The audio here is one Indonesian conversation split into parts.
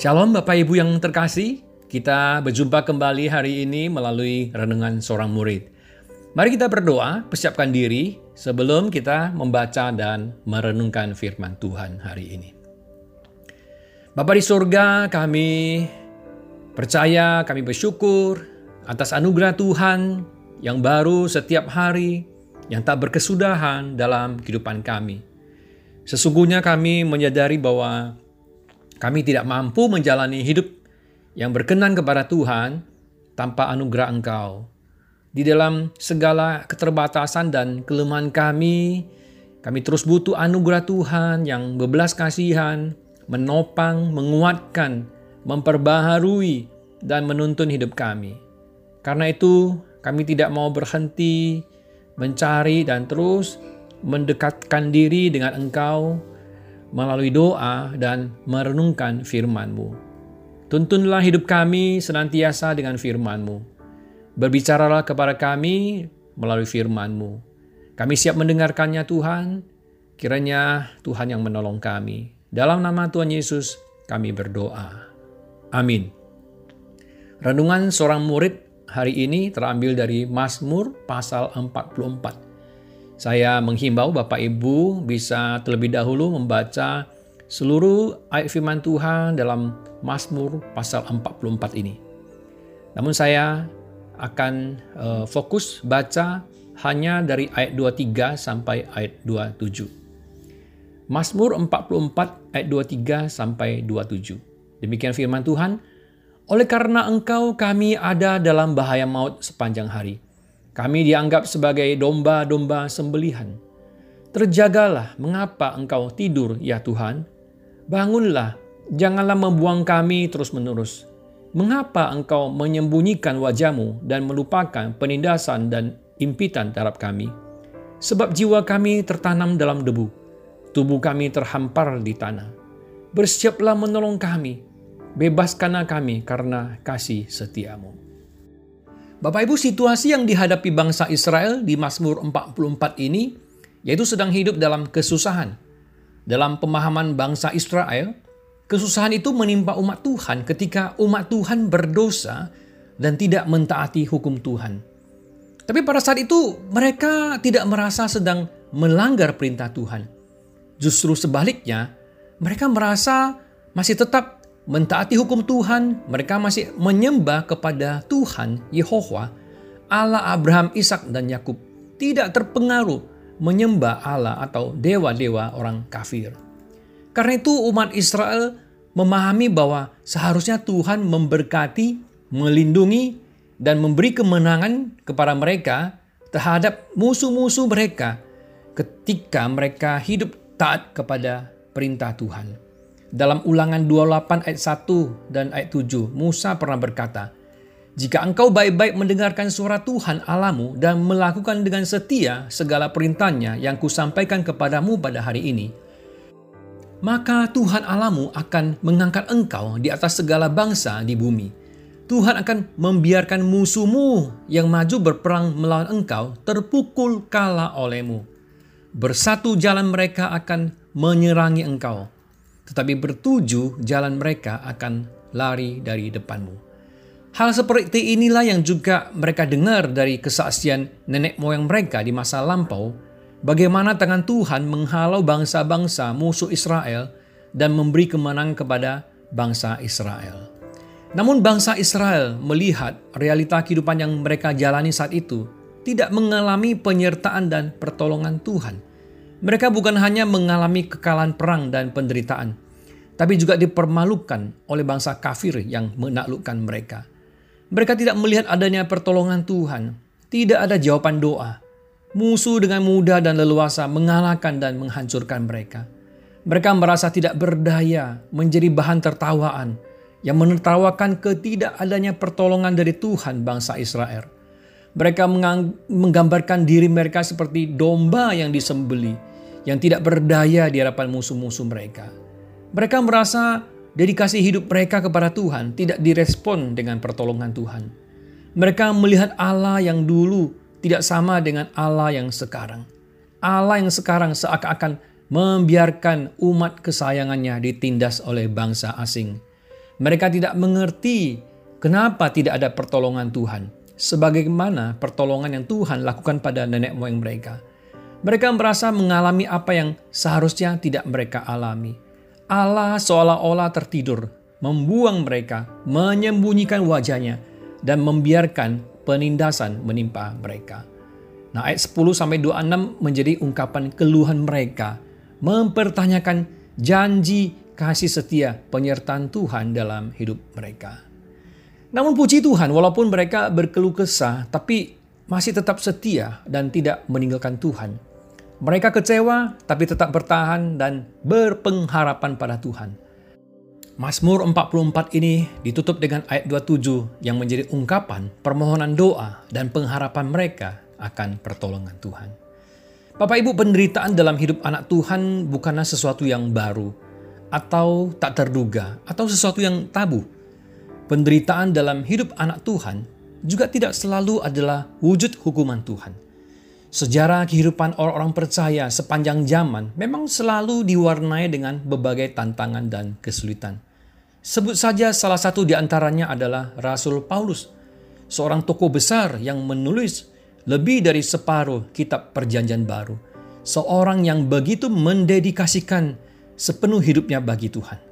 Shalom Bapak Ibu yang terkasih, kita berjumpa kembali hari ini melalui renungan seorang murid. Mari kita berdoa, persiapkan diri sebelum kita membaca dan merenungkan firman Tuhan hari ini. Bapak di surga, kami percaya, kami bersyukur atas anugerah Tuhan yang baru setiap hari, yang tak berkesudahan dalam kehidupan kami. Sesungguhnya kami menyadari bahwa kami tidak mampu menjalani hidup yang berkenan kepada Tuhan tanpa anugerah Engkau. Di dalam segala keterbatasan dan kelemahan kami, kami terus butuh anugerah Tuhan yang berbelas kasihan, menopang, menguatkan, memperbaharui, dan menuntun hidup kami. Karena itu, kami tidak mau berhenti mencari dan terus mendekatkan diri dengan Engkau melalui doa dan merenungkan firman-Mu. Tuntunlah hidup kami senantiasa dengan firman-Mu. Berbicaralah kepada kami melalui firman-Mu. Kami siap mendengarkannya Tuhan, kiranya Tuhan yang menolong kami. Dalam nama Tuhan Yesus kami berdoa. Amin. Renungan seorang murid hari ini terambil dari Mazmur pasal 44. Saya menghimbau Bapak Ibu bisa terlebih dahulu membaca seluruh ayat firman Tuhan dalam Mazmur pasal 44 ini. Namun saya akan uh, fokus baca hanya dari ayat 23 sampai ayat 27. Mazmur 44 ayat 23 sampai 27. Demikian firman Tuhan, oleh karena engkau kami ada dalam bahaya maut sepanjang hari kami dianggap sebagai domba-domba sembelihan. Terjagalah, mengapa engkau tidur, ya Tuhan? Bangunlah, janganlah membuang kami terus-menerus. Mengapa engkau menyembunyikan wajahmu dan melupakan penindasan dan impitan terhadap kami? Sebab jiwa kami tertanam dalam debu, tubuh kami terhampar di tanah. Bersiaplah menolong kami, bebaskanlah kami karena kasih setiamu. Bapak Ibu, situasi yang dihadapi bangsa Israel di Mazmur 44 ini yaitu sedang hidup dalam kesusahan. Dalam pemahaman bangsa Israel, kesusahan itu menimpa umat Tuhan ketika umat Tuhan berdosa dan tidak mentaati hukum Tuhan. Tapi pada saat itu mereka tidak merasa sedang melanggar perintah Tuhan. Justru sebaliknya, mereka merasa masih tetap mentaati hukum Tuhan, mereka masih menyembah kepada Tuhan Yehova, Allah Abraham, Ishak dan Yakub, tidak terpengaruh menyembah Allah atau dewa-dewa orang kafir. Karena itu umat Israel memahami bahwa seharusnya Tuhan memberkati, melindungi, dan memberi kemenangan kepada mereka terhadap musuh-musuh mereka ketika mereka hidup taat kepada perintah Tuhan. Dalam ulangan 28 ayat 1 dan ayat 7, Musa pernah berkata, Jika engkau baik-baik mendengarkan suara Tuhan Alamu dan melakukan dengan setia segala perintahnya yang kusampaikan kepadamu pada hari ini, maka Tuhan Alamu akan mengangkat engkau di atas segala bangsa di bumi. Tuhan akan membiarkan musuhmu yang maju berperang melawan engkau terpukul kalah olehmu. Bersatu jalan mereka akan menyerangi engkau tetapi bertuju jalan mereka akan lari dari depanmu. Hal seperti inilah yang juga mereka dengar dari kesaksian nenek moyang mereka di masa lampau, bagaimana tangan Tuhan menghalau bangsa-bangsa musuh Israel dan memberi kemenangan kepada bangsa Israel. Namun bangsa Israel melihat realita kehidupan yang mereka jalani saat itu tidak mengalami penyertaan dan pertolongan Tuhan – mereka bukan hanya mengalami kekalahan perang dan penderitaan, tapi juga dipermalukan oleh bangsa kafir yang menaklukkan mereka. Mereka tidak melihat adanya pertolongan Tuhan, tidak ada jawaban doa. Musuh dengan mudah dan leluasa mengalahkan dan menghancurkan mereka. Mereka merasa tidak berdaya, menjadi bahan tertawaan yang menertawakan ketidakadanya pertolongan dari Tuhan bangsa Israel. Mereka menggambarkan diri mereka seperti domba yang disembeli yang tidak berdaya di hadapan musuh-musuh mereka. Mereka merasa dedikasi hidup mereka kepada Tuhan tidak direspon dengan pertolongan Tuhan. Mereka melihat Allah yang dulu tidak sama dengan Allah yang sekarang. Allah yang sekarang seakan-akan membiarkan umat kesayangannya ditindas oleh bangsa asing. Mereka tidak mengerti kenapa tidak ada pertolongan Tuhan, sebagaimana pertolongan yang Tuhan lakukan pada nenek moyang mereka. Mereka merasa mengalami apa yang seharusnya tidak mereka alami. Allah seolah-olah tertidur, membuang mereka, menyembunyikan wajahnya, dan membiarkan penindasan menimpa mereka. Nah, ayat 10 sampai 26 menjadi ungkapan keluhan mereka, mempertanyakan janji kasih setia penyertaan Tuhan dalam hidup mereka. Namun puji Tuhan, walaupun mereka berkeluh kesah, tapi masih tetap setia dan tidak meninggalkan Tuhan. Mereka kecewa, tapi tetap bertahan dan berpengharapan pada Tuhan. Mazmur 44 ini ditutup dengan ayat 27 yang menjadi ungkapan permohonan doa dan pengharapan mereka akan pertolongan Tuhan. Bapak Ibu penderitaan dalam hidup anak Tuhan bukanlah sesuatu yang baru, atau tak terduga atau sesuatu yang tabu. Penderitaan dalam hidup anak Tuhan juga tidak selalu adalah wujud hukuman Tuhan. Sejarah kehidupan orang-orang percaya sepanjang zaman memang selalu diwarnai dengan berbagai tantangan dan kesulitan. Sebut saja salah satu di antaranya adalah Rasul Paulus, seorang tokoh besar yang menulis lebih dari separuh kitab Perjanjian Baru. Seorang yang begitu mendedikasikan sepenuh hidupnya bagi Tuhan.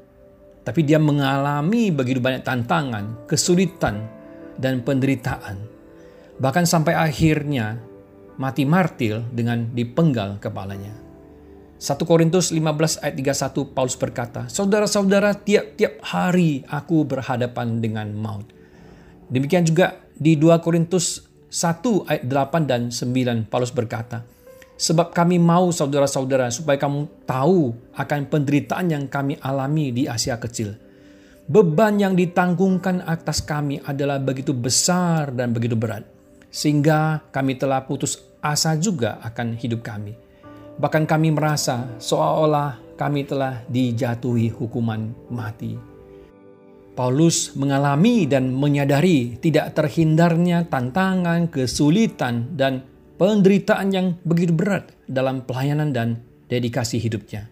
Tapi dia mengalami begitu banyak tantangan, kesulitan, dan penderitaan. Bahkan sampai akhirnya mati martil dengan dipenggal kepalanya. 1 Korintus 15 ayat 31 Paulus berkata, Saudara-saudara tiap-tiap hari aku berhadapan dengan maut. Demikian juga di 2 Korintus 1 ayat 8 dan 9 Paulus berkata, Sebab kami mau saudara-saudara supaya kamu tahu akan penderitaan yang kami alami di Asia Kecil. Beban yang ditanggungkan atas kami adalah begitu besar dan begitu berat. Sehingga kami telah putus asa juga akan hidup kami. Bahkan kami merasa seolah-olah kami telah dijatuhi hukuman mati. Paulus mengalami dan menyadari tidak terhindarnya tantangan, kesulitan, dan penderitaan yang begitu berat dalam pelayanan dan dedikasi hidupnya.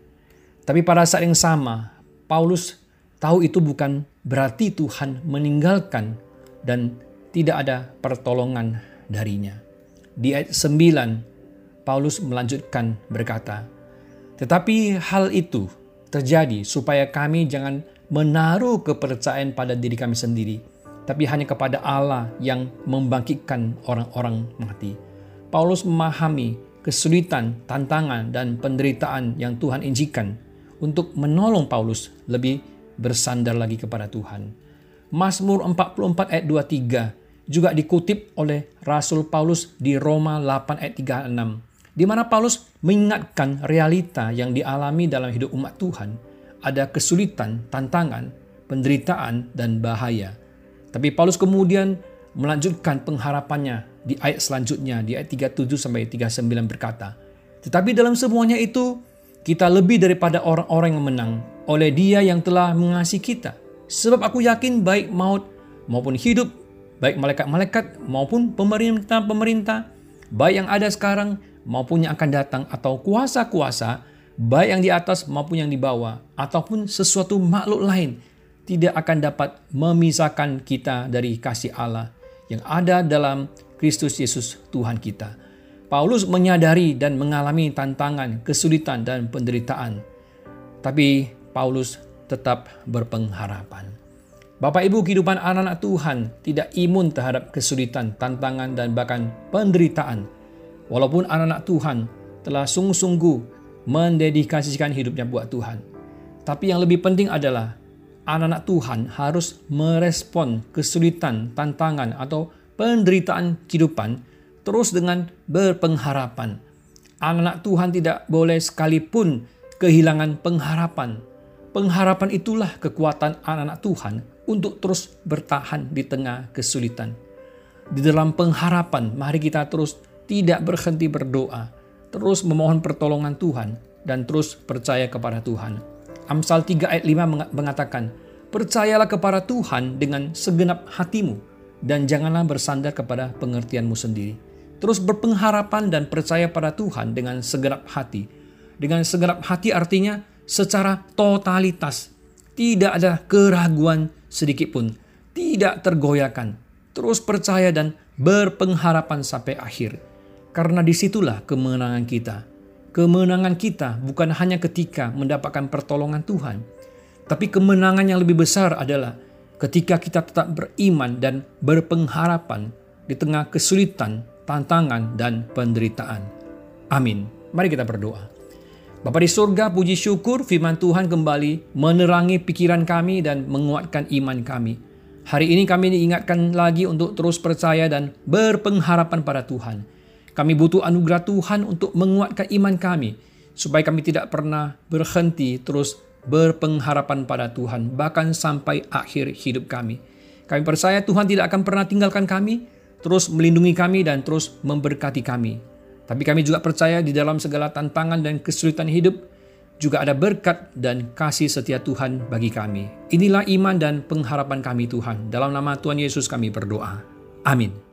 Tapi pada saat yang sama, Paulus tahu itu bukan berarti Tuhan meninggalkan dan tidak ada pertolongan darinya. Di ayat 9, Paulus melanjutkan berkata, Tetapi hal itu terjadi supaya kami jangan menaruh kepercayaan pada diri kami sendiri, tapi hanya kepada Allah yang membangkitkan orang-orang mati. Paulus memahami kesulitan, tantangan, dan penderitaan yang Tuhan injikan untuk menolong Paulus lebih bersandar lagi kepada Tuhan. Mazmur 44 ayat 23 juga dikutip oleh Rasul Paulus di Roma 8 ayat 36 di mana Paulus mengingatkan realita yang dialami dalam hidup umat Tuhan ada kesulitan, tantangan, penderitaan, dan bahaya. Tapi Paulus kemudian melanjutkan pengharapannya di ayat selanjutnya, di ayat 37 sampai 39 berkata, Tetapi dalam semuanya itu, kita lebih daripada orang-orang yang menang oleh dia yang telah mengasihi kita. Sebab aku yakin baik maut maupun hidup, baik malaikat-malaikat maupun pemerintah-pemerintah, baik yang ada sekarang maupun yang akan datang atau kuasa-kuasa, baik yang di atas maupun yang di bawah, ataupun sesuatu makhluk lain, tidak akan dapat memisahkan kita dari kasih Allah yang ada dalam Kristus Yesus Tuhan kita. Paulus menyadari dan mengalami tantangan, kesulitan, dan penderitaan. Tapi Paulus tetap berpengharapan. Bapak Ibu kehidupan anak-anak Tuhan tidak imun terhadap kesulitan, tantangan, dan bahkan penderitaan. Walaupun anak-anak Tuhan telah sungguh-sungguh mendedikasikan hidupnya buat Tuhan. Tapi yang lebih penting adalah anak-anak Tuhan harus merespon kesulitan, tantangan, atau penderitaan kehidupan terus dengan berpengharapan. Anak Tuhan tidak boleh sekalipun kehilangan pengharapan. Pengharapan itulah kekuatan anak-anak Tuhan untuk terus bertahan di tengah kesulitan. Di dalam pengharapan, mari kita terus tidak berhenti berdoa, terus memohon pertolongan Tuhan, dan terus percaya kepada Tuhan. Amsal 3 ayat 5 mengatakan, Percayalah kepada Tuhan dengan segenap hatimu, dan janganlah bersandar kepada pengertianmu sendiri. Terus berpengharapan dan percaya pada Tuhan dengan segenap hati. Dengan segenap hati artinya secara totalitas. Tidak ada keraguan sedikit pun. Tidak tergoyahkan. Terus percaya dan berpengharapan sampai akhir. Karena di situlah kemenangan kita. Kemenangan kita bukan hanya ketika mendapatkan pertolongan Tuhan, tapi kemenangan yang lebih besar adalah ketika kita tetap beriman dan berpengharapan di tengah kesulitan, tantangan, dan penderitaan. Amin. Mari kita berdoa. Bapa di surga, puji syukur firman Tuhan kembali menerangi pikiran kami dan menguatkan iman kami. Hari ini kami diingatkan lagi untuk terus percaya dan berpengharapan pada Tuhan. Kami butuh anugerah Tuhan untuk menguatkan iman kami, supaya kami tidak pernah berhenti terus berpengharapan pada Tuhan, bahkan sampai akhir hidup kami. Kami percaya Tuhan tidak akan pernah tinggalkan kami, terus melindungi kami dan terus memberkati kami. Tapi kami juga percaya di dalam segala tantangan dan kesulitan hidup, juga ada berkat dan kasih setia Tuhan bagi kami. Inilah iman dan pengharapan kami Tuhan. Dalam nama Tuhan Yesus kami berdoa. Amin.